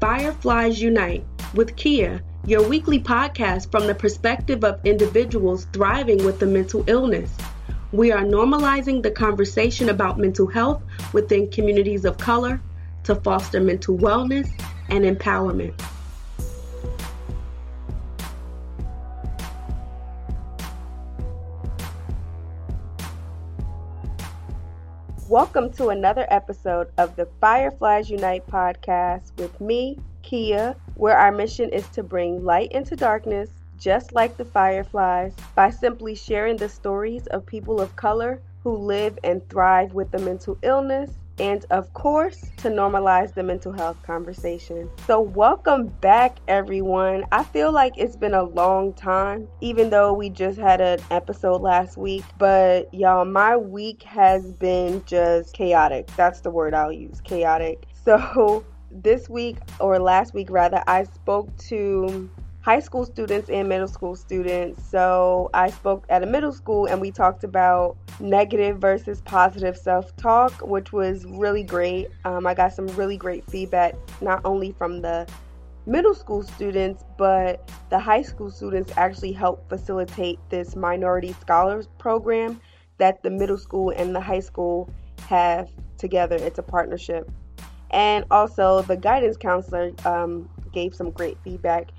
Fireflies Unite with Kea, your weekly podcast from the perspective of individuals thriving with a mental illness. We are normalizing the conversation about mental health within communities of color to foster mental wellness and empowerment. Welcome to another episode of the Fireflies Unite podcast with me, Kea, where our mission is to bring light into darkness, just like the fireflies, by simply sharing the stories of people of color who live and thrive with a mental illness and of course to normalize the mental health conversation. So, welcome back, everyone. I feel like it's been a long time, even though we just had an episode last week. But, y'all, my week has been just chaotic. That's the word I'll use chaotic. So, this week, or last week rather, I spoke to high school students and middle school students. So I spoke at a middle school and we talked about negative versus positive self talk, which was really great. Um, I got some really great feedback, not only from the middle school students, but the high school students actually helped facilitate this minority scholars program that the middle school and the high school have together. It's a partnership. And also, the guidance counselor um, gave some great feedback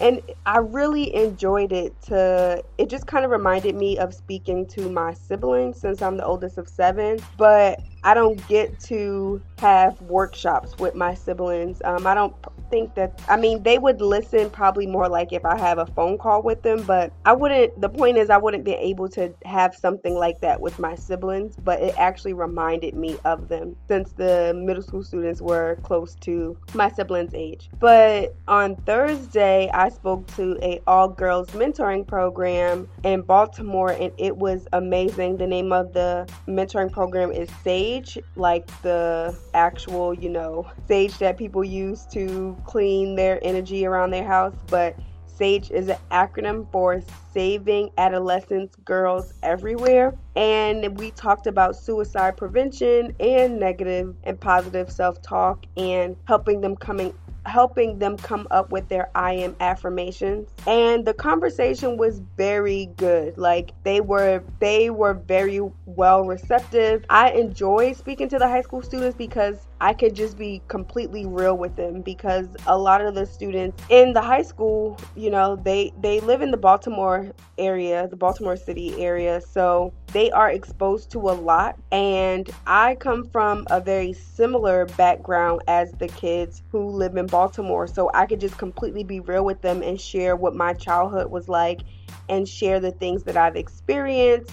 and I really enjoyed it to it just kind of reminded me of speaking to my siblings since I'm the oldest of 7 but I don't get to have workshops with my siblings. Um, I don't think that, I mean, they would listen probably more like if I have a phone call with them, but I wouldn't, the point is, I wouldn't be able to have something like that with my siblings, but it actually reminded me of them since the middle school students were close to my siblings' age. But on Thursday, I spoke to a all girls mentoring program in Baltimore, and it was amazing. The name of the mentoring program is SAGE sage, like the actual, you know, sage that people use to clean their energy around their house, but SAGE is an acronym for Saving Adolescents Girls Everywhere. And we talked about suicide prevention and negative and positive self talk and helping them coming helping them come up with their I am affirmations. And the conversation was very good. Like they were they were very well receptive. I enjoy speaking to the high school students because I could just be completely real with them because a lot of the students in the high school, you know, they they live in the Baltimore area, the Baltimore City area, so they are exposed to a lot. And I come from a very similar background as the kids who live in Baltimore, so I could just completely be real with them and share what my childhood was like and share the things that I've experienced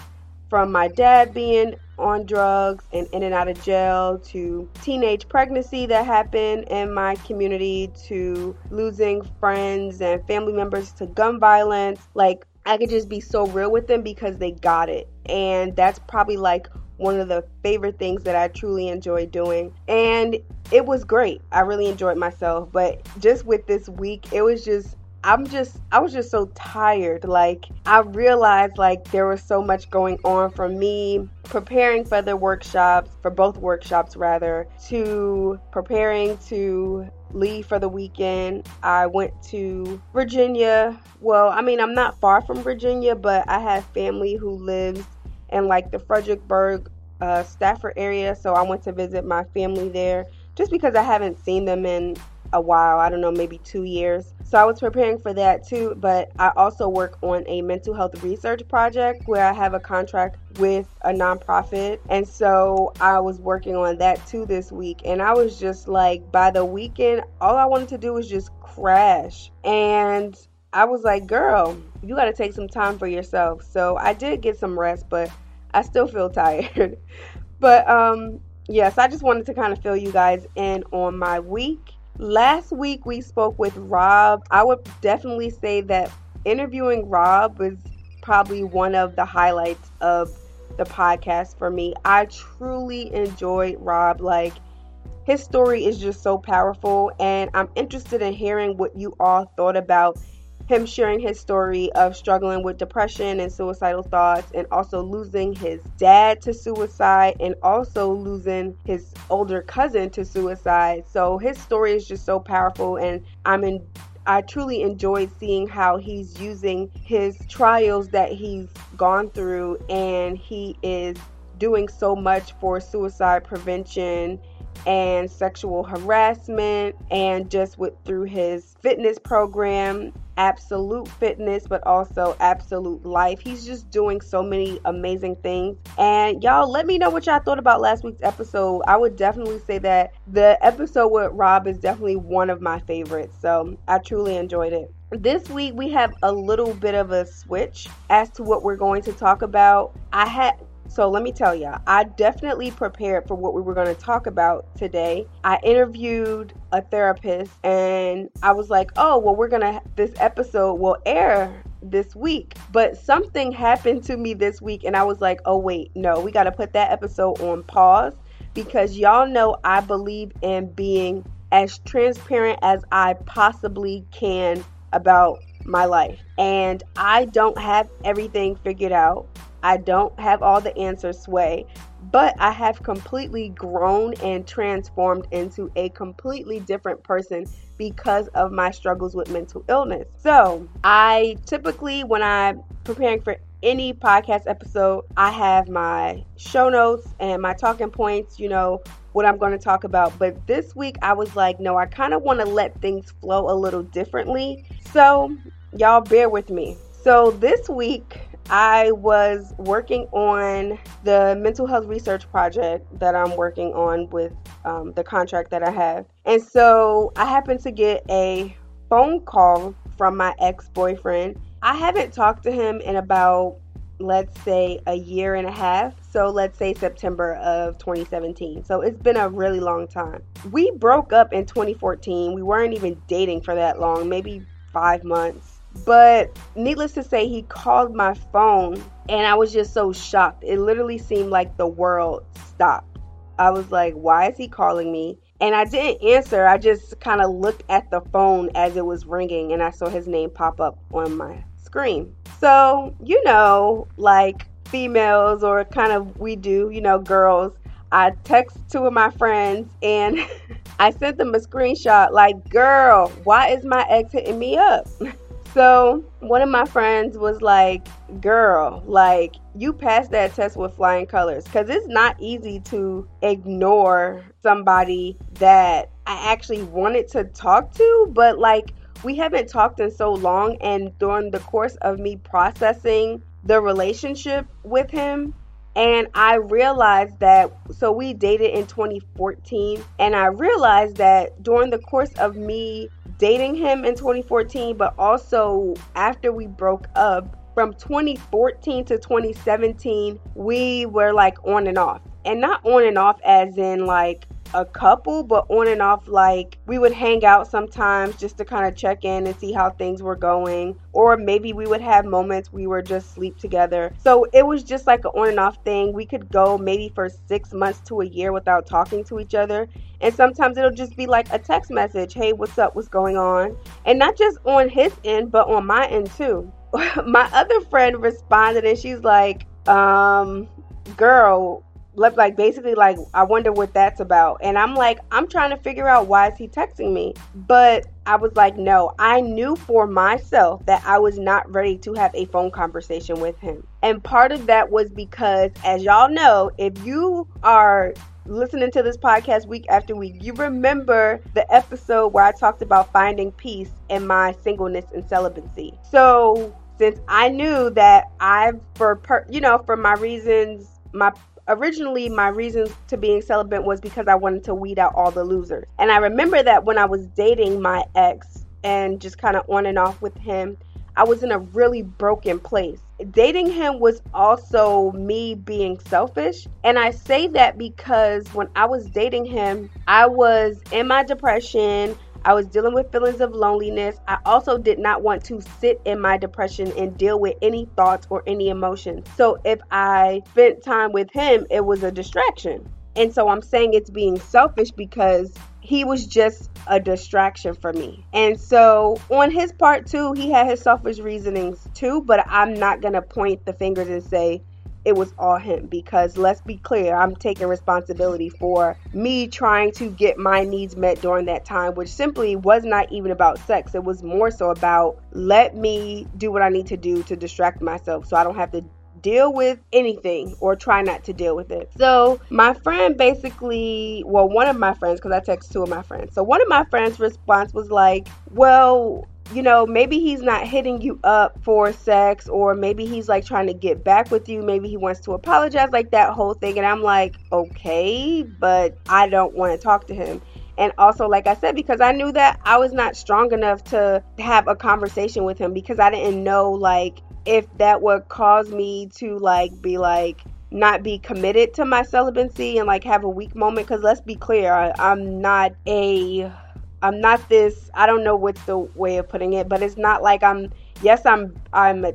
from my dad being on drugs and in and out of jail to teenage pregnancy that happened in my community to losing friends and family members to gun violence. Like, I could just be so real with them because they got it. And that's probably like one of the favorite things that I truly enjoy doing. And it was great. I really enjoyed myself. But just with this week, it was just I'm just I was just so tired. Like I realized like there was so much going on for me preparing for the workshops, for both workshops rather, to preparing to leave for the weekend. I went to Virginia. Well, I mean, I'm not far from Virginia, but I have family who lives in like the Fredericksburg, uh, Stafford area, so I went to visit my family there just because I haven't seen them in a while. I don't know, maybe two years. So I was preparing for that too, but I also work on a mental health research project where I have a contract with a nonprofit. And so I was working on that too this week. And I was just like, by the weekend, all I wanted to do was just crash. And I was like, girl, you got to take some time for yourself. So I did get some rest, but I still feel tired. but um yes, I just wanted to kind of fill you guys in on my week Last week we spoke with Rob. I would definitely say that interviewing Rob was probably one of the highlights of the podcast for me. I truly enjoyed Rob. Like, his story is just so powerful, and I'm interested in hearing what you all thought about him sharing his story of struggling with depression and suicidal thoughts, and also losing his dad to suicide, and also losing his older cousin to suicide. So his story is just so powerful, and I'm in I truly enjoyed seeing how he's using his trials that he's gone through and he is doing so much for suicide prevention and sexual harassment and just with through his fitness program absolute fitness but also absolute life. He's just doing so many amazing things. And y'all let me know what y'all thought about last week's episode. I would definitely say that the episode with rob is definitely one of my favorites. So i truly enjoyed it. This week we have a little bit of a switch as to what we're going to talk about. I had so let me tell y'all, I definitely prepared for what we were going to talk about today. I interviewed a therapist and I was like, oh, well, we're going to, this episode will air this week. But something happened to me this week and I was like, oh, wait, no, we got to put that episode on pause because y'all know I believe in being as transparent as I possibly can about my life. And I don't have everything figured out. I don't have all the answers, Sway, but I have completely grown and transformed into a completely different person because of my struggles with mental illness. So, I typically, when I'm preparing for any podcast episode, I have my show notes and my talking points, you know, what I'm going to talk about. But this week, I was like, no, I kind of want to let things flow a little differently. So, y'all bear with me. So, this week, I was working on the mental health research project that I'm working on with um, the contract that I have. And so I happened to get a phone call from my ex boyfriend. I haven't talked to him in about, let's say, a year and a half. So let's say September of 2017. So it's been a really long time. We broke up in 2014. We weren't even dating for that long, maybe five months but needless to say, he called my phone and I was just so shocked. It literally seemed like the world stopped. I was like, why is he calling me? And I didn't answer. I just kind of looked at the phone as it was ringing and I saw his name pop up on my screen. So, you know, like females or kind of we do, you know, girls, I text two of my friends and I sent them a screenshot like, girl, why is my ex hitting me up? So one of my friends was like, "Girl, like you passed that test with flying colors because it's not easy to ignore somebody that I actually wanted to talk to, but like we haven't talked in so long, and during the course of me processing the relationship with him." And I realized that, so we dated in 2014, and I realized that during the course of me dating him in 2014, but also after we broke up from 2014 to 2017, we were like on and off. And not on and off as in like a couple, but on and off, like we would hang out sometimes just to kind of check in and see how things were going. Or maybe we would have moments we were just sleep together. So it was just like an on and off thing. We could go maybe for six months to a year without talking to each other. And sometimes it'll just be like a text message hey, what's up? What's going on? And not just on his end, but on my end too. my other friend responded and she's like, um, girl, like basically like I wonder what that's about. And I'm like, I'm trying to figure out why is he texting me? But I was like, no, I knew for myself that I was not ready to have a phone conversation with him. And part of that was because as y'all know, if you are listening to this podcast week after week, you remember the episode where I talked about finding peace in my singleness and celibacy. So, since I knew that I for per, you know, for my reasons, my originally my reasons to being celibate was because I wanted to weed out all the losers. And I remember that when I was dating my ex and just kind of on and off with him, I was in a really broken place. Dating him was also me being selfish. And I say that because when I was dating him, I was in my depression. I was dealing with feelings of loneliness. I also did not want to sit in my depression and deal with any thoughts or any emotions. So if I spent time with him, it was a distraction. And so I'm saying it's being selfish because he was just a distraction for me. And so on his part too, he had his selfish reasonings too, but I'm not going to point the fingers and say it was all him because let's be clear, I'm taking responsibility for me trying to get my needs met during that time, which simply was not even about sex. It was more so about let me do what I need to do to distract myself so I don't have to deal with anything or try not to deal with it. So, my friend basically, well, one of my friends, because I text two of my friends. So, one of my friends' response was like, Well, you know, maybe he's not hitting you up for sex, or maybe he's like trying to get back with you. Maybe he wants to apologize, like that whole thing. And I'm like, okay, but I don't want to talk to him. And also, like I said, because I knew that I was not strong enough to have a conversation with him because I didn't know, like, if that would cause me to like be like not be committed to my celibacy and like have a weak moment because let's be clear I, i'm not a i'm not this i don't know what's the way of putting it but it's not like i'm yes i'm i'm a,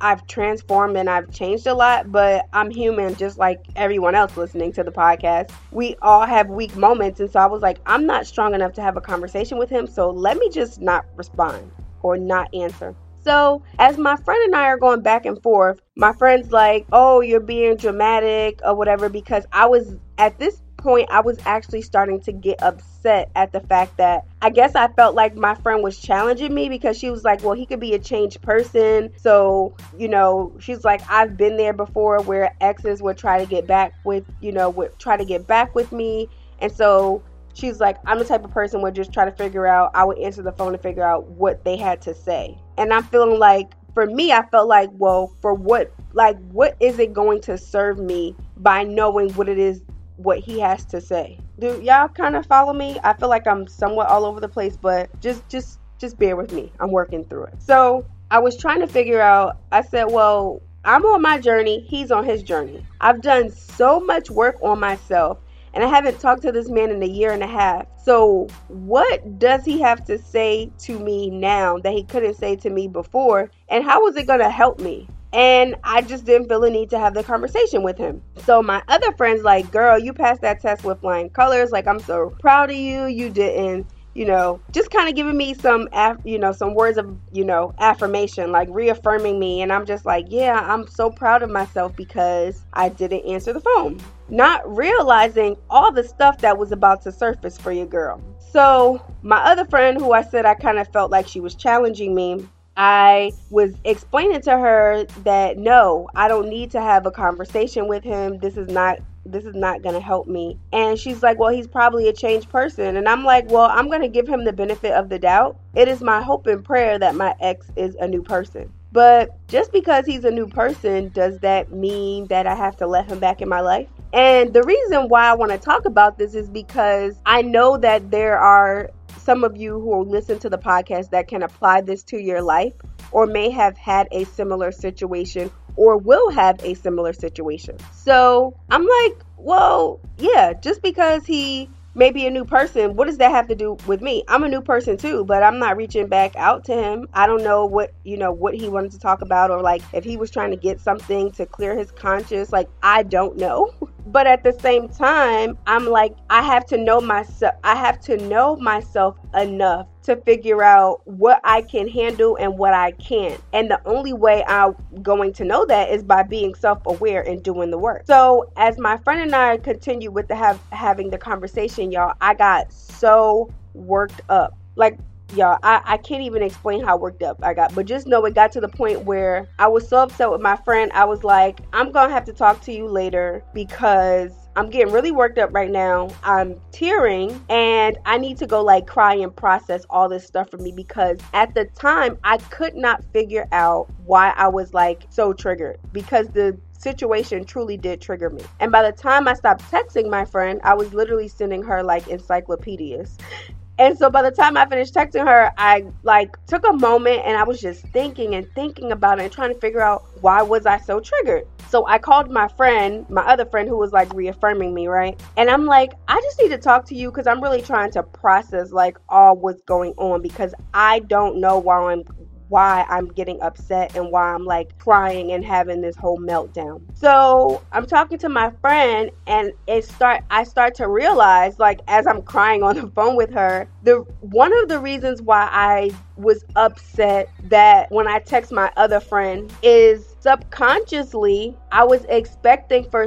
I've transformed and I've changed a lot, but I'm human just like everyone else listening to the podcast. We all have weak moments. And so I was like, I'm not strong enough to have a conversation with him. So let me just not respond or not answer. So, as my friend and I are going back and forth, my friend's like, Oh, you're being dramatic or whatever, because I was at this point, I was actually starting to get upset at the fact that I guess I felt like my friend was challenging me because she was like, Well, he could be a changed person. So, you know, she's like, I've been there before where exes would try to get back with, you know, would try to get back with me. And so she's like, I'm the type of person would just try to figure out, I would answer the phone to figure out what they had to say. And I'm feeling like, for me, I felt like, well, for what, like, what is it going to serve me by knowing what it is, what he has to say? Do y'all kind of follow me? I feel like I'm somewhat all over the place, but just, just, just bear with me. I'm working through it. So I was trying to figure out, I said, well, I'm on my journey, he's on his journey. I've done so much work on myself and I haven't talked to this man in a year and a half. So, what does he have to say to me now that he couldn't say to me before? And how is it going to help me? And I just didn't feel a need to have the conversation with him. So my other friends like, "Girl, you passed that test with flying colors. Like I'm so proud of you. You didn't you know, just kind of giving me some, you know, some words of, you know, affirmation, like reaffirming me. And I'm just like, yeah, I'm so proud of myself because I didn't answer the phone. Not realizing all the stuff that was about to surface for your girl. So, my other friend, who I said I kind of felt like she was challenging me, I was explaining to her that no, I don't need to have a conversation with him. This is not this is not going to help me. And she's like, well, he's probably a changed person. And I'm like, well, I'm going to give him the benefit of the doubt. It is my hope and prayer that my ex is a new person. But just because he's a new person, does that mean that I have to let him back in my life? And the reason why I want to talk about this is because I know that there are some of you who listen to the podcast that can apply this to your life or may have had a similar situation or will have a similar situation. So I'm like, well, yeah, just because he may be a new person what does that have to do with me? I'm a new person too but i'm not reaching back out to him. I don't know what you know what he wanted to talk about or like if he was trying to get something to clear his conscience like i don't know but at the same time i'm like i have to know myself i have to know myself enough to figure out what I can handle and what I can't. And the only way I'm going to know that is by being self-aware and doing the work. So as my friend and I continue with the have having the conversation, y'all, I got so worked up. Like y'all I, I can't even explain how worked up i got but just know it got to the point where i was so upset with my friend i was like i'm gonna have to talk to you later because I'm getting really worked up right now. I'm tearing and I need to go like cry and process all this stuff for me because at the time I could not figure out why I was like so triggered because the situation truly did trigger me. And by the time I stopped texting my friend, I was literally sending her like encyclopedias. And so by the time I finished texting her, I like took a moment and I was just thinking and thinking about it and trying to figure out why was I so triggered. So I called my friend, my other friend who was like reaffirming me, right? And I'm like, I just need to talk to you because I'm really trying to process like all what's going on because I don't know why I'm why I'm getting upset and why I'm like crying and having this whole meltdown. So I'm talking to my friend and it start I start to realize like as I'm crying on the phone with her, the one of the reasons why I was upset that when I text my other friend is subconsciously I was expecting for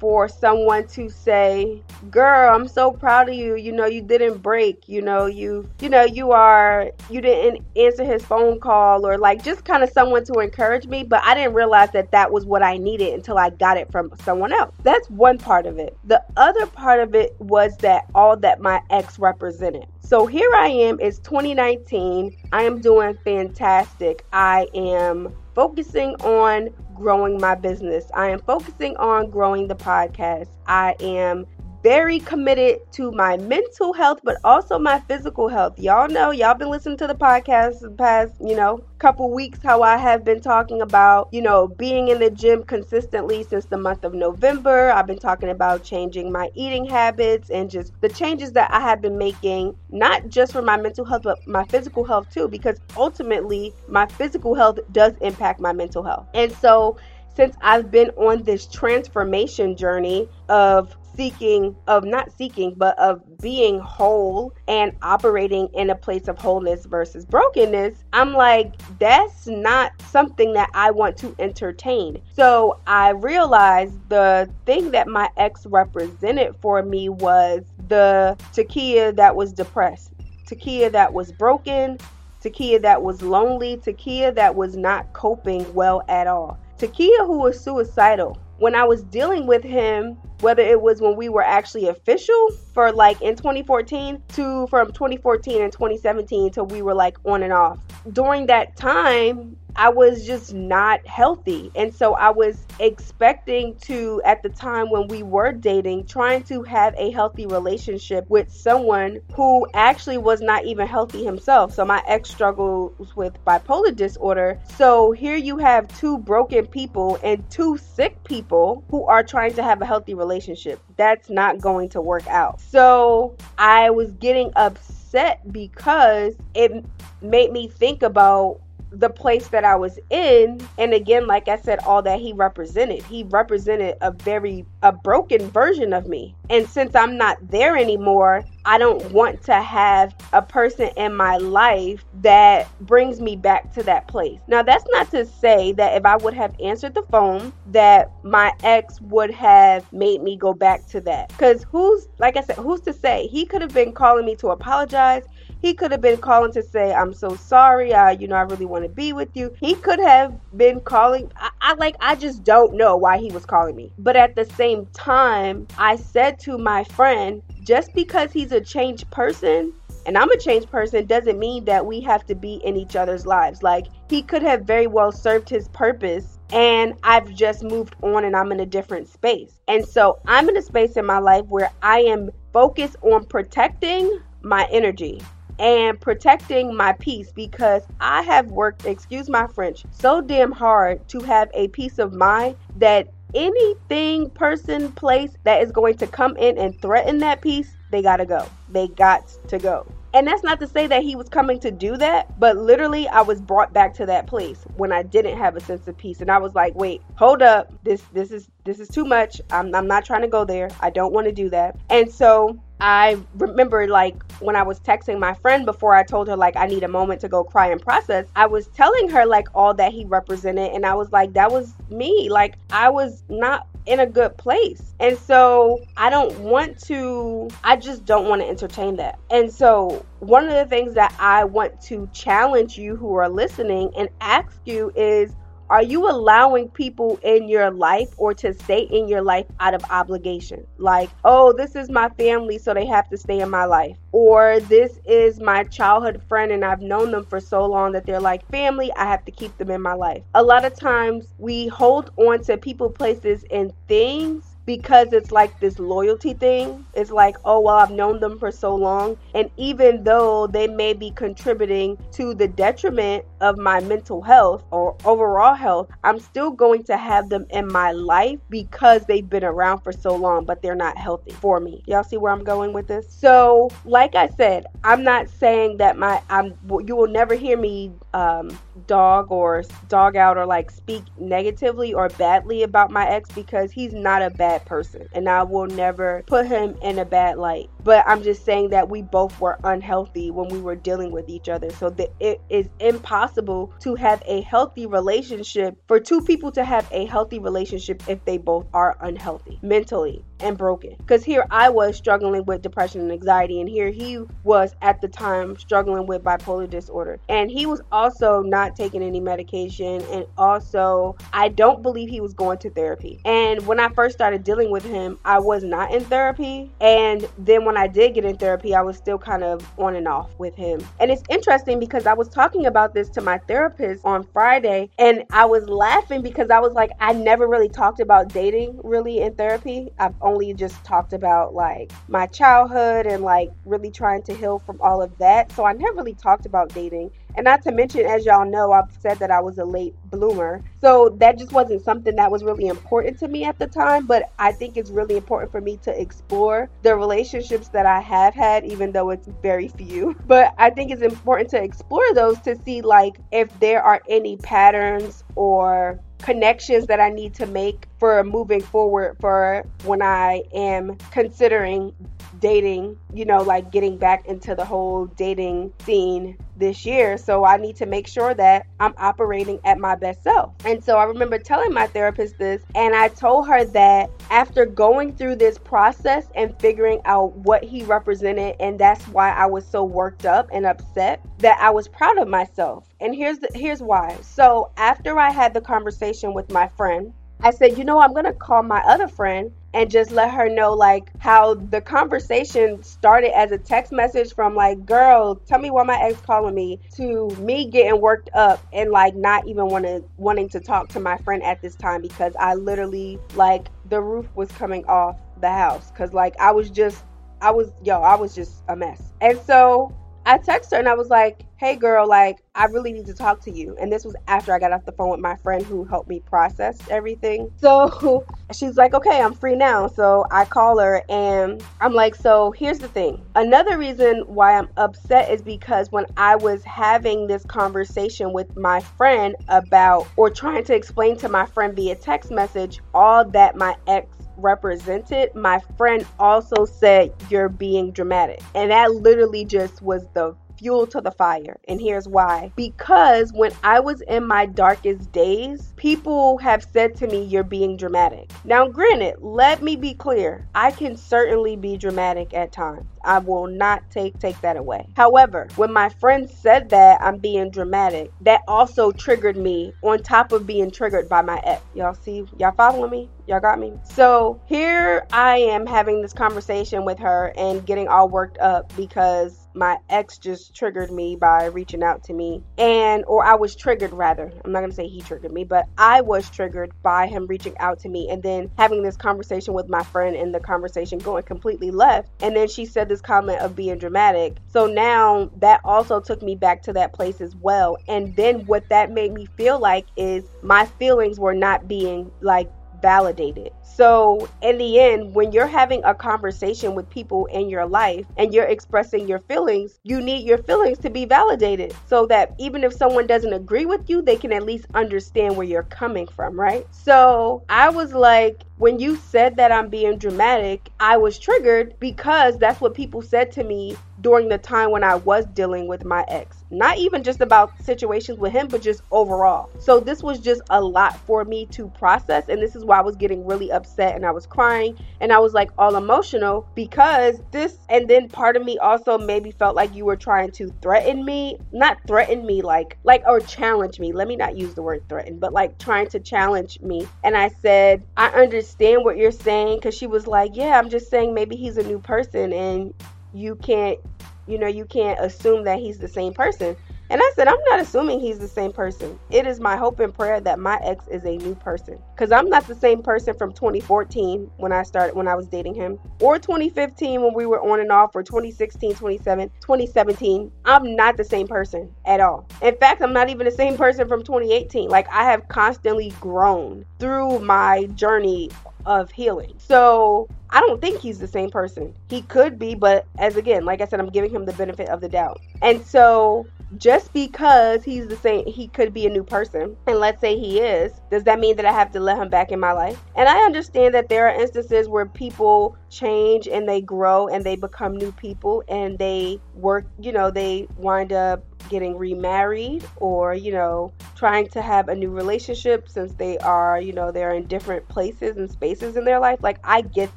for someone to say, "Girl, I'm so proud of you. You know, you didn't break. You know, you you know, you are you didn't answer his phone call or like just kind of someone to encourage me, but I didn't realize that that was what I needed until I got it from someone else. That's one part of it. The other part of it was that all that my ex represented. So here I am, it's 2019. I am doing fantastic. I am focusing on growing my business. I am focusing on growing the podcast. I am very committed to my mental health, but also my physical health. Y'all know, y'all been listening to the podcast the past, you know, couple weeks how I have been talking about, you know, being in the gym consistently since the month of November. I've been talking about changing my eating habits and just the changes that I have been making, not just for my mental health, but my physical health too, because ultimately my physical health does impact my mental health. And so, since I've been on this transformation journey of seeking of not seeking but of being whole and operating in a place of wholeness versus brokenness i'm like that's not something that i want to entertain. So i realized the thing that my ex represented for me was the takia that was depressed takia that was broken takia that was lonely takia that was not coping well at all. Takia who was suicidal when I was dealing with him, whether it was when we were actually official for like in 2014 to from 2014 and 2017 till we were like on and off. During that time, I was just not healthy. And so I was expecting to, at the time when we were dating, trying to have a healthy relationship with someone who actually was not even healthy himself. So my ex struggles with bipolar disorder. So here you have two broken people and two sick people who are trying to have a healthy relationship. That's not going to work out. So I was getting upset because it made me think about the place that I was in. And again, like I said, all that he represented. He represented a very a broken version of me. And since I'm not there anymore, I don't want to have a person in my life that brings me back to that place. Now, that's not to say that if I would have answered the phone, that my ex would have made me go back to that. Because who's, like I said, who's to say? He could have been calling me to apologize. He could have been calling to say, I'm so sorry. I, you know, I really want to be with you. He could have been calling. I, I like, I just don't know why he was calling me. But at the same time, I said to my friend, just because he's a changed person and I'm a changed person doesn't mean that we have to be in each other's lives. Like, he could have very well served his purpose, and I've just moved on and I'm in a different space. And so, I'm in a space in my life where I am focused on protecting my energy and protecting my peace because I have worked, excuse my French, so damn hard to have a peace of mind that anything, person, place that is going to come in and threaten that peace, they gotta go. They got to go. And that's not to say that he was coming to do that, but literally I was brought back to that place when I didn't have a sense of peace. And I was like, wait, hold up. This this is this is too much. I'm I'm not trying to go there. I don't want to do that. And so I remember like when I was texting my friend before I told her like I need a moment to go cry and process, I was telling her like all that he represented and I was like that was me. Like I was not in a good place. And so I don't want to I just don't want to entertain that. And so one of the things that I want to challenge you who are listening and ask you is are you allowing people in your life or to stay in your life out of obligation? Like, oh, this is my family, so they have to stay in my life. Or this is my childhood friend and I've known them for so long that they're like family, I have to keep them in my life. A lot of times we hold on to people, places, and things because it's like this loyalty thing. It's like, oh, well, I've known them for so long. And even though they may be contributing to the detriment of my mental health or overall health, I'm still going to have them in my life because they've been around for so long, but they're not healthy for me. Y'all see where I'm going with this? So, like I said, I'm not saying that my I'm you will never hear me um, dog or dog out or like speak negatively or badly about my ex because he's not a bad person and I will never put him in a bad light. But I'm just saying that we both were unhealthy when we were dealing with each other. So that it is impossible to have a healthy relationship for two people to have a healthy relationship if they both are unhealthy mentally and broken. Because here I was struggling with depression and anxiety, and here he was at the time struggling with bipolar disorder. And he was also not taking any medication, and also I don't believe he was going to therapy. And when I first started dealing with him, I was not in therapy. And then when I did get in therapy, I was still kind of on and off with him. And it's interesting because I was talking about this to my therapist on Friday, and I was laughing because I was like, I never really talked about dating really in therapy. I've only just talked about like my childhood and like really trying to heal from all of that. So I never really talked about dating. And not to mention, as y'all know, I've said that I was a late bloomer. So that just wasn't something that was really important to me at the time. But I think it's really important for me to explore the relationships that I have had, even though it's very few. But I think it's important to explore those to see, like, if there are any patterns or connections that I need to make for moving forward for when I am considering dating, you know, like getting back into the whole dating scene this year. So I need to make sure that I'm operating at my best self. And so I remember telling my therapist this, and I told her that after going through this process and figuring out what he represented, and that's why I was so worked up and upset, that I was proud of myself. And here's the, here's why. So after I had the conversation with my friend, I said, you know, I'm going to call my other friend and just let her know like how the conversation started as a text message from like girl tell me why my ex calling me to me getting worked up and like not even wanting wanting to talk to my friend at this time because i literally like the roof was coming off the house because like i was just i was yo i was just a mess. And so I texted her and I was like, hey girl, like, I really need to talk to you. And this was after I got off the phone with my friend who helped me process everything. So she's like, okay, I'm free now. So I call her and I'm like, so here's the thing. Another reason why I'm upset is because when I was having this conversation with my friend about, or trying to explain to my friend via text message, all that my ex represented, my friend also said, You're being dramatic. And that literally just was the fuel to the fire. And here's why. Because when I was in my darkest days, people have said to me, You're being dramatic. Now, granted, let me be clear. I can certainly be dramatic at times. I will not take take that away. However, when my friend said that I'm being dramatic, that also triggered me on top of being triggered by my ex. Y'all see, y'all following me? Y'all got me? So here I am having this conversation with her and getting all worked up because my ex just triggered me by reaching out to me and or I was triggered rather. I'm not going to say he triggered me, but I was triggered by him reaching out to me and then having this conversation with my friend and the conversation going completely left. And then she said this comment of being dramatic. So now that also took me back to that place as well. And then what that made me feel like is my feelings were not being like validated. So, in the end, when you're having a conversation with people in your life and you're expressing your feelings, you need your feelings to be validated so that even if someone doesn't agree with you, they can at least understand where you're coming from, right? So, I was like, when you said that I'm being dramatic, I was triggered because that's what people said to me during the time when I was dealing with my ex. Not even just about situations with him, but just overall. So this was just a lot for me to process. And this is why I was getting really upset and I was crying and I was like all emotional because this, and then part of me also maybe felt like you were trying to threaten me. Not threaten me, like, like, or challenge me. Let me not use the word threaten, but like trying to challenge me. And I said, I understand what you're saying because she was like, Yeah, I'm just saying maybe he's a new person and you can't you know you can't assume that he's the same person And I said, I'm not assuming he's the same person. It is my hope and prayer that my ex is a new person. Because I'm not the same person from 2014 when I started, when I was dating him, or 2015 when we were on and off, or 2016, 2017, 2017. I'm not the same person at all. In fact, I'm not even the same person from 2018. Like, I have constantly grown through my journey of healing. So I don't think he's the same person. He could be, but as again, like I said, I'm giving him the benefit of the doubt. And so just because he's the same, he could be a new person, and let's say he is, does that mean that I have to let him back in my life? And I understand that there are instances where people change and they grow and they become new people and they work, you know, they wind up getting remarried or, you know, trying to have a new relationship since they are, you know, they're in different places and spaces in their life. Like, I get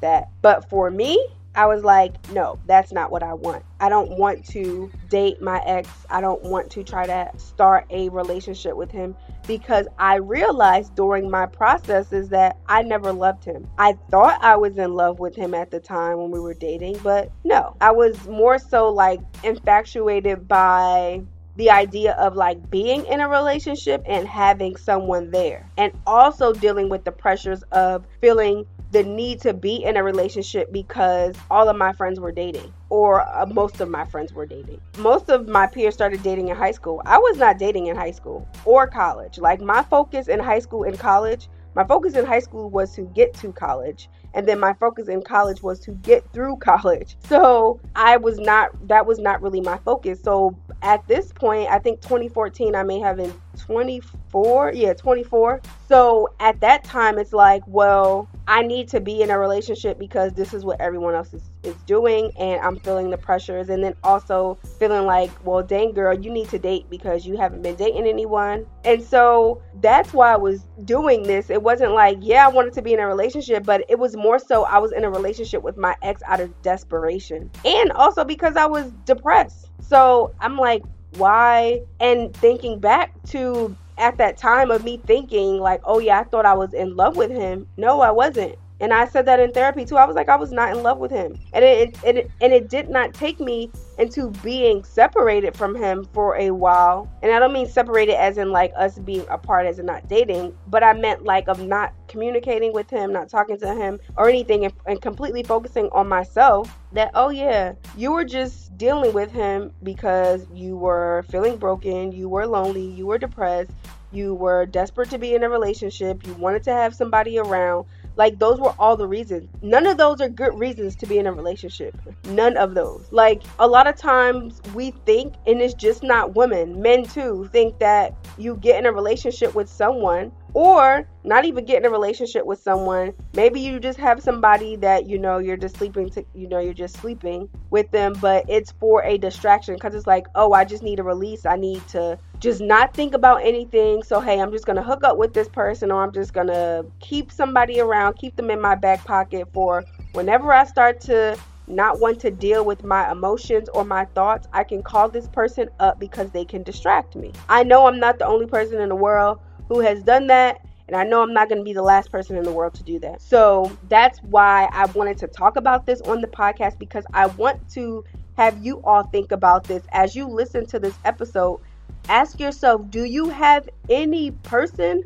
that. But for me, I was like, no, that's not what I want. I don't want to date my ex. I don't want to try to start a relationship with him because I realized during my processes that I never loved him. I thought I was in love with him at the time when we were dating, but no, I was more so like infatuated by the idea of like being in a relationship and having someone there and also dealing with the pressures of feeling the need to be in a relationship because all of my friends were dating or uh, most of my friends were dating. Most of my peers started dating in high school. I was not dating in high school or college. Like my focus in high school and college, my focus in high school was to get to college and then my focus in college was to get through college. So, I was not that was not really my focus. So, at this point, I think 2014 I may have been 24. Yeah, 24. So at that time, it's like, well, I need to be in a relationship because this is what everyone else is, is doing, and I'm feeling the pressures. And then also feeling like, well, dang, girl, you need to date because you haven't been dating anyone. And so that's why I was doing this. It wasn't like, yeah, I wanted to be in a relationship, but it was more so I was in a relationship with my ex out of desperation. And also because I was depressed. So I'm like, why? And thinking back to at that time of me thinking like, oh yeah, I thought I was in love with him. No, I wasn't. And I said that in therapy too. I was like, I was not in love with him, and it, it, it and it did not take me into being separated from him for a while. And I don't mean separated as in like us being apart as in not dating, but I meant like of not communicating with him, not talking to him or anything, and, and completely focusing on myself. That oh yeah, you were just dealing with him because you were feeling broken, you were lonely, you were depressed, you were desperate to be in a relationship, you wanted to have somebody around like those were all the reasons. None of those are good reasons to be in a relationship. None of those. Like a lot of times we think and it's just not women, men too think that you get in a relationship with someone or not even get in a relationship with someone. Maybe you just have somebody that you know you're just sleeping to you know you're just sleeping with them but it's for a distraction. Because it's like oh i just need a release. I need to just not think about anything. So hey i'm just gonna hook up with this person or i'm just gonna keep somebody around keep them in my back pocket for whenever i start to not want to deal with my emotions or my thoughts, I can call this person up because they can distract me. I know I'm not the only person in the world who has done that. And I know I'm not going to be the last person in the world to do that. So that's why I wanted to talk about this on the podcast because I want to have you all think about this as you listen to this episode. Ask yourself do you have any person,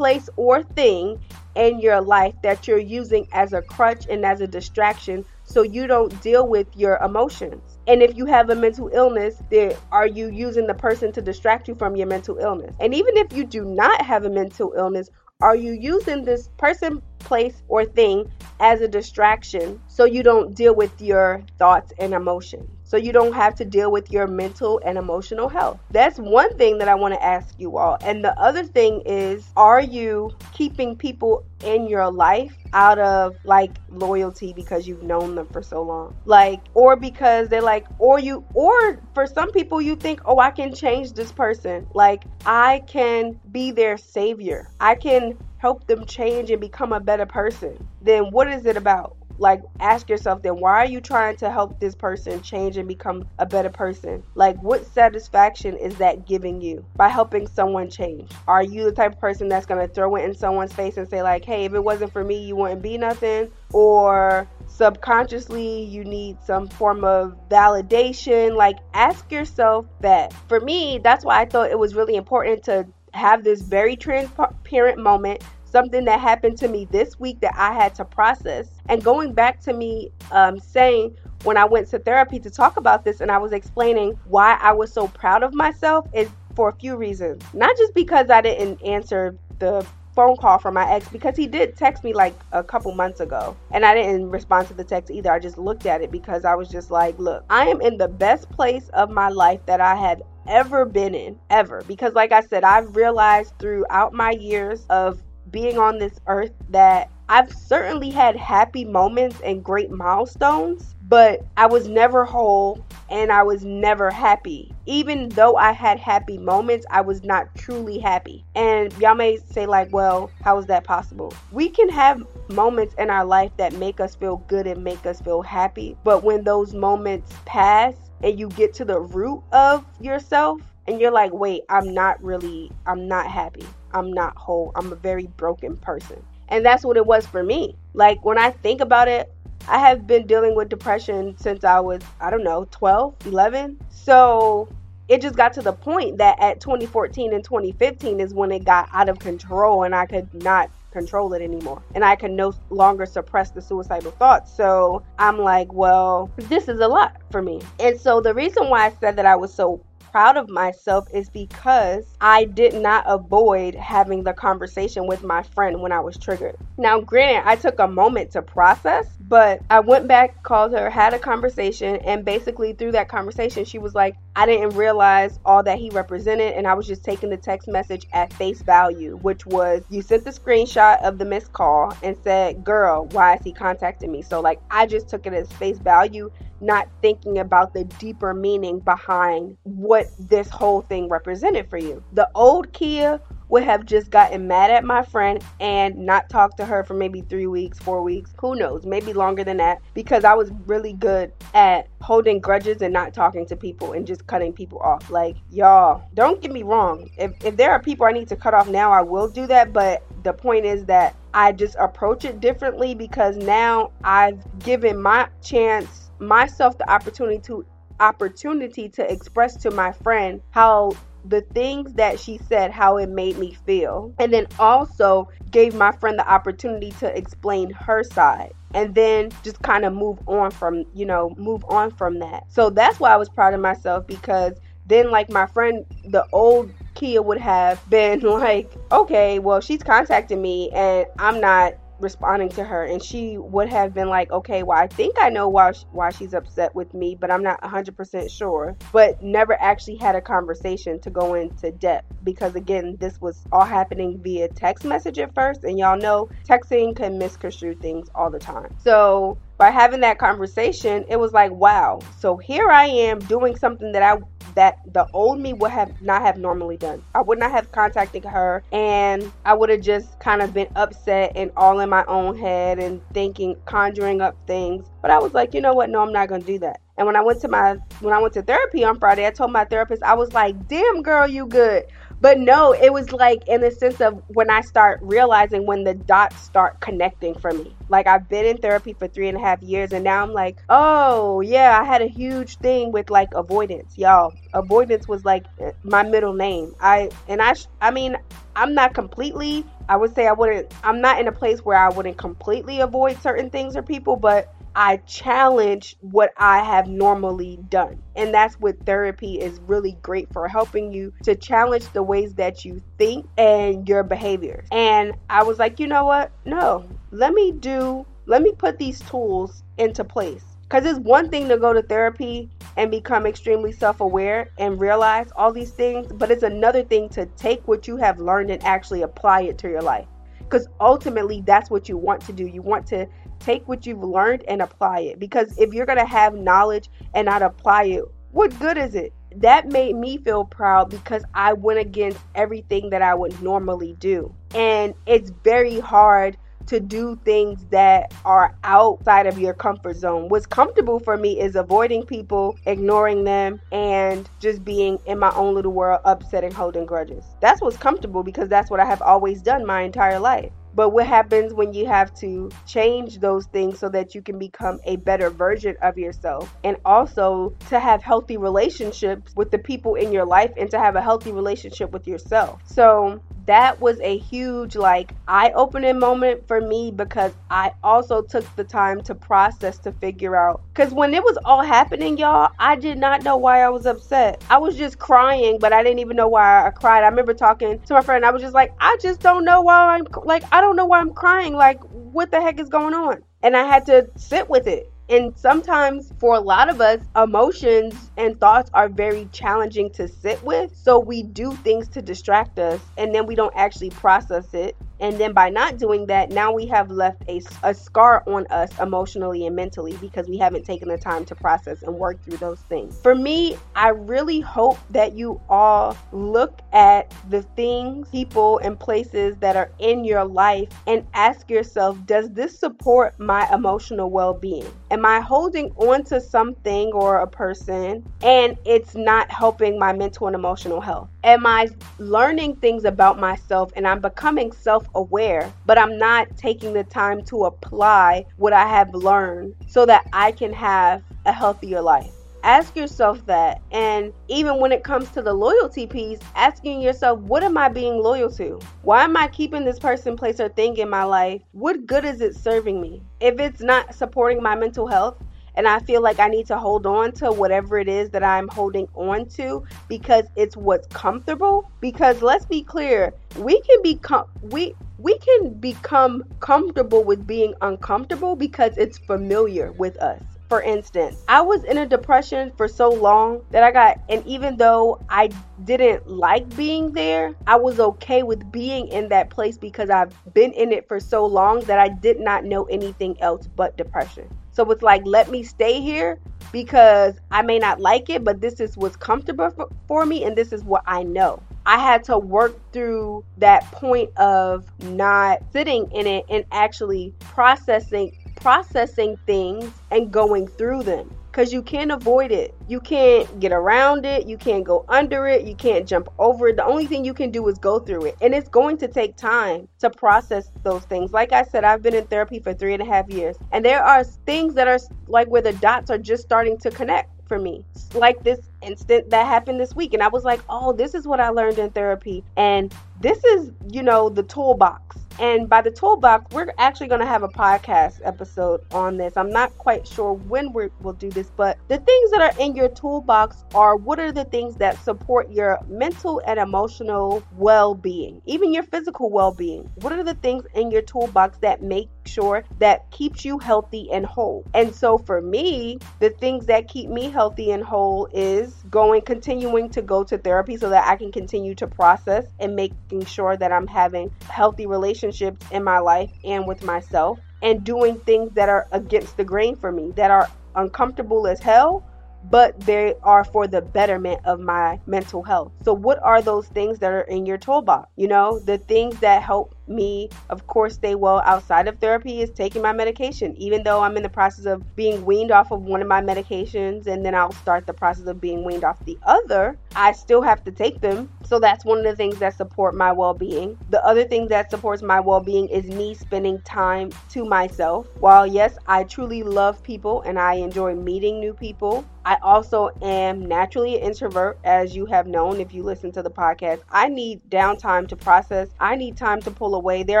place, or thing in your life that you're using as a crutch and as a distraction so you don't deal with your emotions? And if you have a mental illness, then are you using the person to distract you from your mental illness? And even if you do not have a mental illness, are you using this person, place, or thing as a distraction so you don't deal with your thoughts and emotions? So you don't have to deal with your mental and emotional health. That's one thing that I want to ask you all. And the other thing is, are you keeping people in your life out of like loyalty because you've known them for so long? Like, or because they're like, or you, or for some people, you think, oh, I can change this person. Like, I can be their savior. I can help them change and become a better person. Then what is it about? Like ask yourself then why are you trying to help this person change and become a better person? Like what satisfaction is that giving you by helping someone change? Are you the type of person that's going to throw it in someone's face and say like, "Hey, if it wasn't for me, you wouldn't be nothing?" Or subconsciously you need some form of validation. Like ask yourself that. For me, that's why I thought it was really important to have this very transparent moment something that happened to me this week that I had to process. And going back to me um, saying when I went to therapy to talk about this and I was explaining why I was so proud of myself is for a few reasons. Not just because I didn't answer the phone call from my ex because he did text me like a couple months ago and I didn't respond to the text either. I just looked at it because I was just like, look, I am in the best place of my life that I had ever been in, ever. Because, like I said, I've realized throughout my years of being on this earth that I've certainly had happy moments and great milestones, but I was never whole and I was never happy. Even though I had happy moments, I was not truly happy. And y'all may say, like, well, how is that possible? We can have moments in our life that make us feel good and make us feel happy, but when those moments pass and you get to the root of yourself, and you're like, wait, I'm not really, I'm not happy. I'm not whole. I'm a very broken person. And that's what it was for me. Like when I think about it, I have been dealing with depression since I was, I don't know, 12, 11. So it just got to the point that at 2014 and 2015 is when it got out of control and I could not control it anymore. And I can no longer suppress the suicidal thoughts. So I'm like, well, this is a lot for me. And so the reason why I said that I was so proud of myself is because I did not avoid having the conversation with my friend when I was triggered. Now, granted, I took a moment to process, but I went back, called her, had a conversation, and basically through that conversation, she was like, I didn't realize all that he represented, and I was just taking the text message at face value, which was you sent the screenshot of the missed call and said, Girl, why is he contacting me? So, like, I just took it as face value not thinking about the deeper meaning behind what this whole thing represented for you. The old Kea would have just gotten mad at my friend and not talked to her for maybe three weeks, four weeks, who knows, maybe longer than that, because I was really good at holding grudges and not talking to people and just cutting people off. Like, y'all, don't get me wrong. If, if there are people I need to cut off now, I will do that, but the point is that I just approach it differently because now I've given my chance myself the opportunity to opportunity to express to my friend how the things that she said how it made me feel. And then also gave my friend the opportunity to explain her side and then just kind of move on from you know move on from that. So that's why i was proud of myself because then like my friend the old Kea would have been like okay well she's contacting me and i'm not responding to her and she would have been like okay well i think i know why why she's upset with me but i'm not 100% sure. But never actually had a conversation to go into depth because again this was all happening via text message at first and y'all know texting can misconstrue things all the time. So by having that conversation it was like wow so here i am doing something that i that the old me would have not have normally done. I would not have contacted her and I would have just kind of been upset and all in my own head and thinking conjuring up things. But I was like, you know what? No, I'm not going to do that. And when I went to my when I went to therapy on Friday, I told my therapist I was like, "Damn girl, you good." But no, it was like in the sense of when I start realizing when the dots start connecting for me. Like I've been in therapy for three and a half years, and now I'm like, oh yeah, I had a huge thing with like avoidance, y'all. Avoidance was like my middle name. I and I, I mean, I'm not completely. I would say I wouldn't. I'm not in a place where I wouldn't completely avoid certain things or people, but I challenge what I have normally done. And that's what therapy is really great for helping you to challenge the ways that you think and your behaviors. And I was like, you know what? No, let me do, let me put these tools into place. Because it's one thing to go to therapy and become extremely self aware and realize all these things, but it's another thing to take what you have learned and actually apply it to your life because ultimately that's what you want to do. You want to take what you've learned and apply it. Because if you're going to have knowledge and not apply it, what good is it? That made me feel proud because I went against everything that I would normally do. And it's very hard to do things that are outside of your comfort zone. What's comfortable for me is avoiding people, ignoring them, and just being in my own little world, upsetting, holding grudges. That's what's comfortable because that's what I have always done my entire life. But what happens when you have to change those things so that you can become a better version of yourself and also to have healthy relationships with the people in your life and to have a healthy relationship with yourself? So, that was a huge like eye-opening moment for me because I also took the time to process to figure out cuz when it was all happening y'all I did not know why I was upset. I was just crying but I didn't even know why I cried. I remember talking to my friend I was just like I just don't know why I'm like I don't know why I'm crying like what the heck is going on? And I had to sit with it and sometimes for a lot of us, emotions and thoughts are very challenging to sit with. So we do things to distract us and then we don't actually process it. And then by not doing that, now we have left a, a scar on us emotionally and mentally because we haven't taken the time to process and work through those things. For me, I really hope that you all look at the things, people, and places that are in your life and ask yourself, does this support my emotional well being? Am I holding on to something or a person and it's not helping my mental and emotional health? Am I learning things about myself and I'm becoming self aware, but I'm not taking the time to apply what I have learned so that I can have a healthier life? Ask yourself that. And even when it comes to the loyalty piece, asking yourself, what am I being loyal to? Why am I keeping this person, place, or thing in my life? What good is it serving me? If it's not supporting my mental health, and I feel like I need to hold on to whatever it is that I'm holding on to because it's what's comfortable. Because let's be clear, we can become we we can become comfortable with being uncomfortable because it's familiar with us. For instance, I was in a depression for so long that I got, and even though I didn't like being there, I was okay with being in that place because I've been in it for so long that I did not know anything else but depression. So it's like, let me stay here because I may not like it, but this is what's comfortable for, for me and this is what I know. I had to work through that point of not sitting in it and actually processing processing things and going through them because you can't avoid it. You can't get around it. You can't go under it. You can't jump over it. The only thing you can do is go through it. And it's going to take time to process those things. Like I said, I've been in therapy for three and a half years. And there are things that are like where the dots are just starting to connect for me. Like this instant that happened this week. And I was like, oh, this is what I learned in therapy. And this is, you know, the toolbox and by the toolbox, we're actually going to have a podcast episode on this. I'm not quite sure when we will do this, but the things that are in your toolbox are what are the things that support your mental and emotional well being, even your physical well being? What are the things in your toolbox that make sure that keeps you healthy and whole? And so for me, the things that keep me healthy and whole is going, continuing to go to therapy so that I can continue to process and making sure that I'm having healthy relationships relationships in my life and with myself and doing things that are against the grain for me, that are uncomfortable as hell, but they are for the betterment of my mental health. So, what are those things that are in your toolbox? You know, the things that help me, of course, stay well outside of therapy is taking my medication. Even though I'm in the process of being weaned off of one of my medications and then I'll start the process of being weaned off the other, I still have to take them. So that's one of the things that support my well being. The other thing that supports my well being is me spending time to myself. While, yes, I truly love people and I enjoy meeting new people, I also am naturally an introvert, as you have known if you listen to the podcast. I need downtime to process, I need time to pull away. There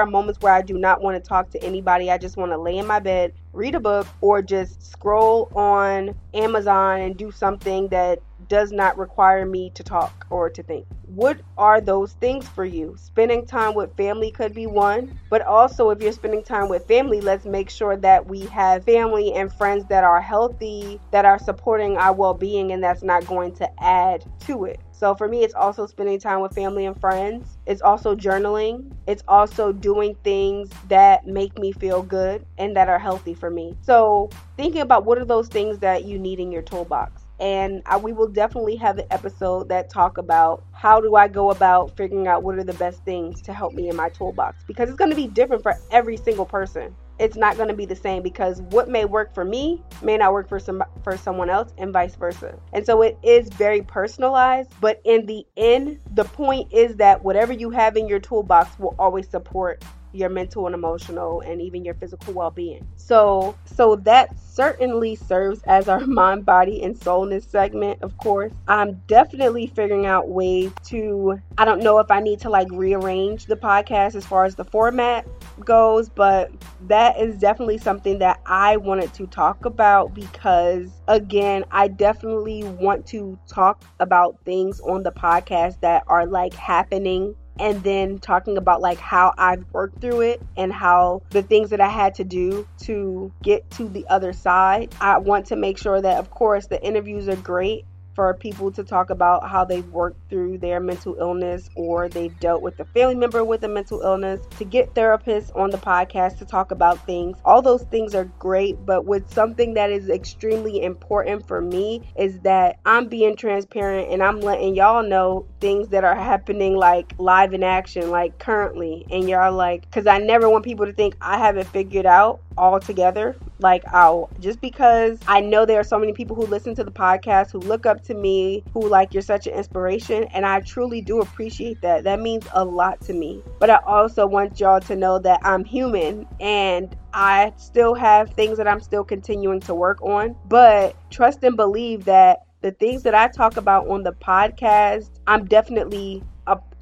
are moments where I do not want to talk to anybody. I just want to lay in my bed, read a book, or just scroll on Amazon and do something that does not require me to talk or to think. What are those things for you? Spending time with family could be one, but also if you're spending time with family, let's make sure that we have family and friends that are healthy, that are supporting our well being, and that's not going to add to it. So for me, it's also spending time with family and friends. It's also journaling. It's also doing things that make me feel good and that are healthy for me. So thinking about what are those things that you need in your toolbox and I, we will definitely have an episode that talk about how do I go about figuring out what are the best things to help me in my toolbox because it's going to be different for every single person it's not going to be the same because what may work for me may not work for some for someone else and vice versa. And so it is very personalized, but in the end, the point is that whatever you have in your toolbox will always support your mental and emotional and even your physical well-being. So so that certainly serves as our mind, body and soulness segment, of course. I'm definitely figuring out ways to I don't know if I need to like rearrange the podcast as far as the format goes, but that is definitely something that I wanted to talk about because again, I definitely want to talk about things on the podcast that are like happening and then talking about like how I've worked through it and how the things that I had to do to get to the other side. I want to make sure that, of course, the interviews are great for people to talk about how they've worked through their mental illness or they've dealt with a family member with a mental illness, to get therapists on the podcast to talk about things. All those things are great, but with something that is extremely important for me is that I'm being transparent and I'm letting y'all know things that are happening like live in action, like currently. And y'all like, because I never want people to think I haven't figured out all together. Like, I'll just because I know there are so many people who listen to the podcast who look up to me, who like you're such an inspiration, and I truly do appreciate that. That means a lot to me. But I also want y'all to know that I'm human and I still have things that I'm still continuing to work on. But trust and believe that the things that I talk about on the podcast, I'm definitely,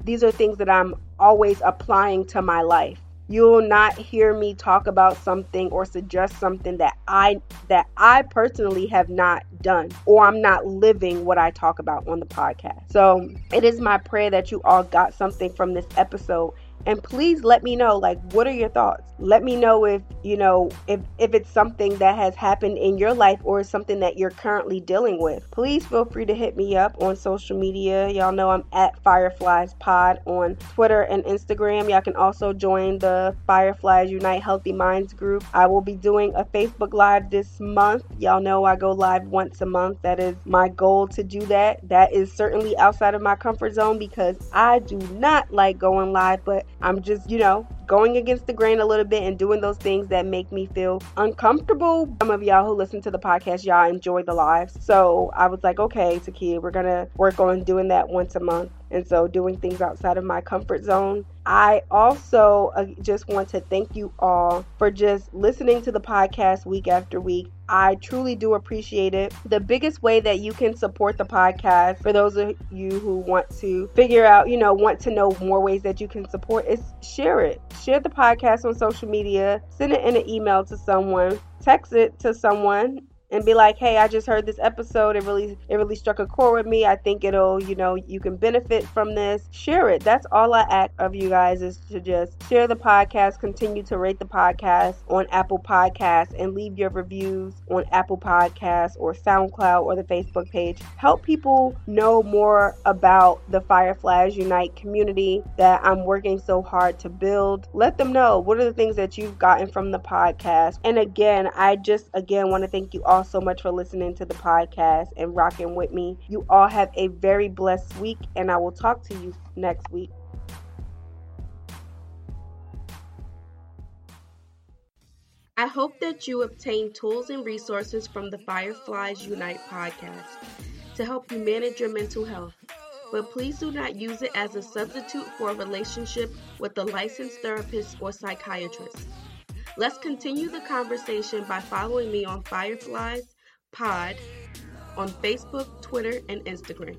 these are things that I'm always applying to my life you'll not hear me talk about something or suggest something that I that I personally have not done or I'm not living what I talk about on the podcast. So, it is my prayer that you all got something from this episode and please let me know like what are your thoughts? Let me know if you know if if it's something that has happened in your life or something that you're currently dealing with. Please feel free to hit me up on social media. Y'all know i'm at fireflies pod on twitter and instagram. Y'all can also join the fireflies unite healthy minds group. I will be doing a facebook live this month. Y'all know i go live once a month. That is my goal to do that. That is certainly outside of my comfort zone because i do not like going live but I'm just, you know, going against the grain a little bit and doing those things that make me feel uncomfortable. Some of y'all who listen to the podcast, y'all enjoy the lives. So I was like, okay, Takia, we're going to work on doing that once a month. And so doing things outside of my comfort zone. I also uh, just want to thank you all for just listening to the podcast week after week. I truly do appreciate it. The biggest way that you can support the podcast, for those of you who want to figure out, you know, want to know more ways that you can support, is share it. Share the podcast on social media, send it in an email to someone, text it to someone, and be like, "Hey, I just heard this episode. It really it really struck a chord with me. I think it'll, you know, you can benefit from this. Share it. That's all I ask of you guys is to just share the podcast, continue to rate the podcast on Apple Podcasts and leave your reviews on Apple Podcasts or SoundCloud or the Facebook page. Help people know more about the Fireflies Unite community that I'm working so hard to build. Let them know what are the things that you've gotten from the podcast. And again, I just again want to thank you all all so much for listening to the podcast and rocking with me. You all have a very blessed week, and I will talk to you next week. I hope that you obtain tools and resources from the Fireflies Unite podcast to help you manage your mental health. But please do not use it as a substitute for a relationship with a licensed therapist or psychiatrist. Let's continue the conversation by following me on Fireflies Pod on Facebook, Twitter, and Instagram.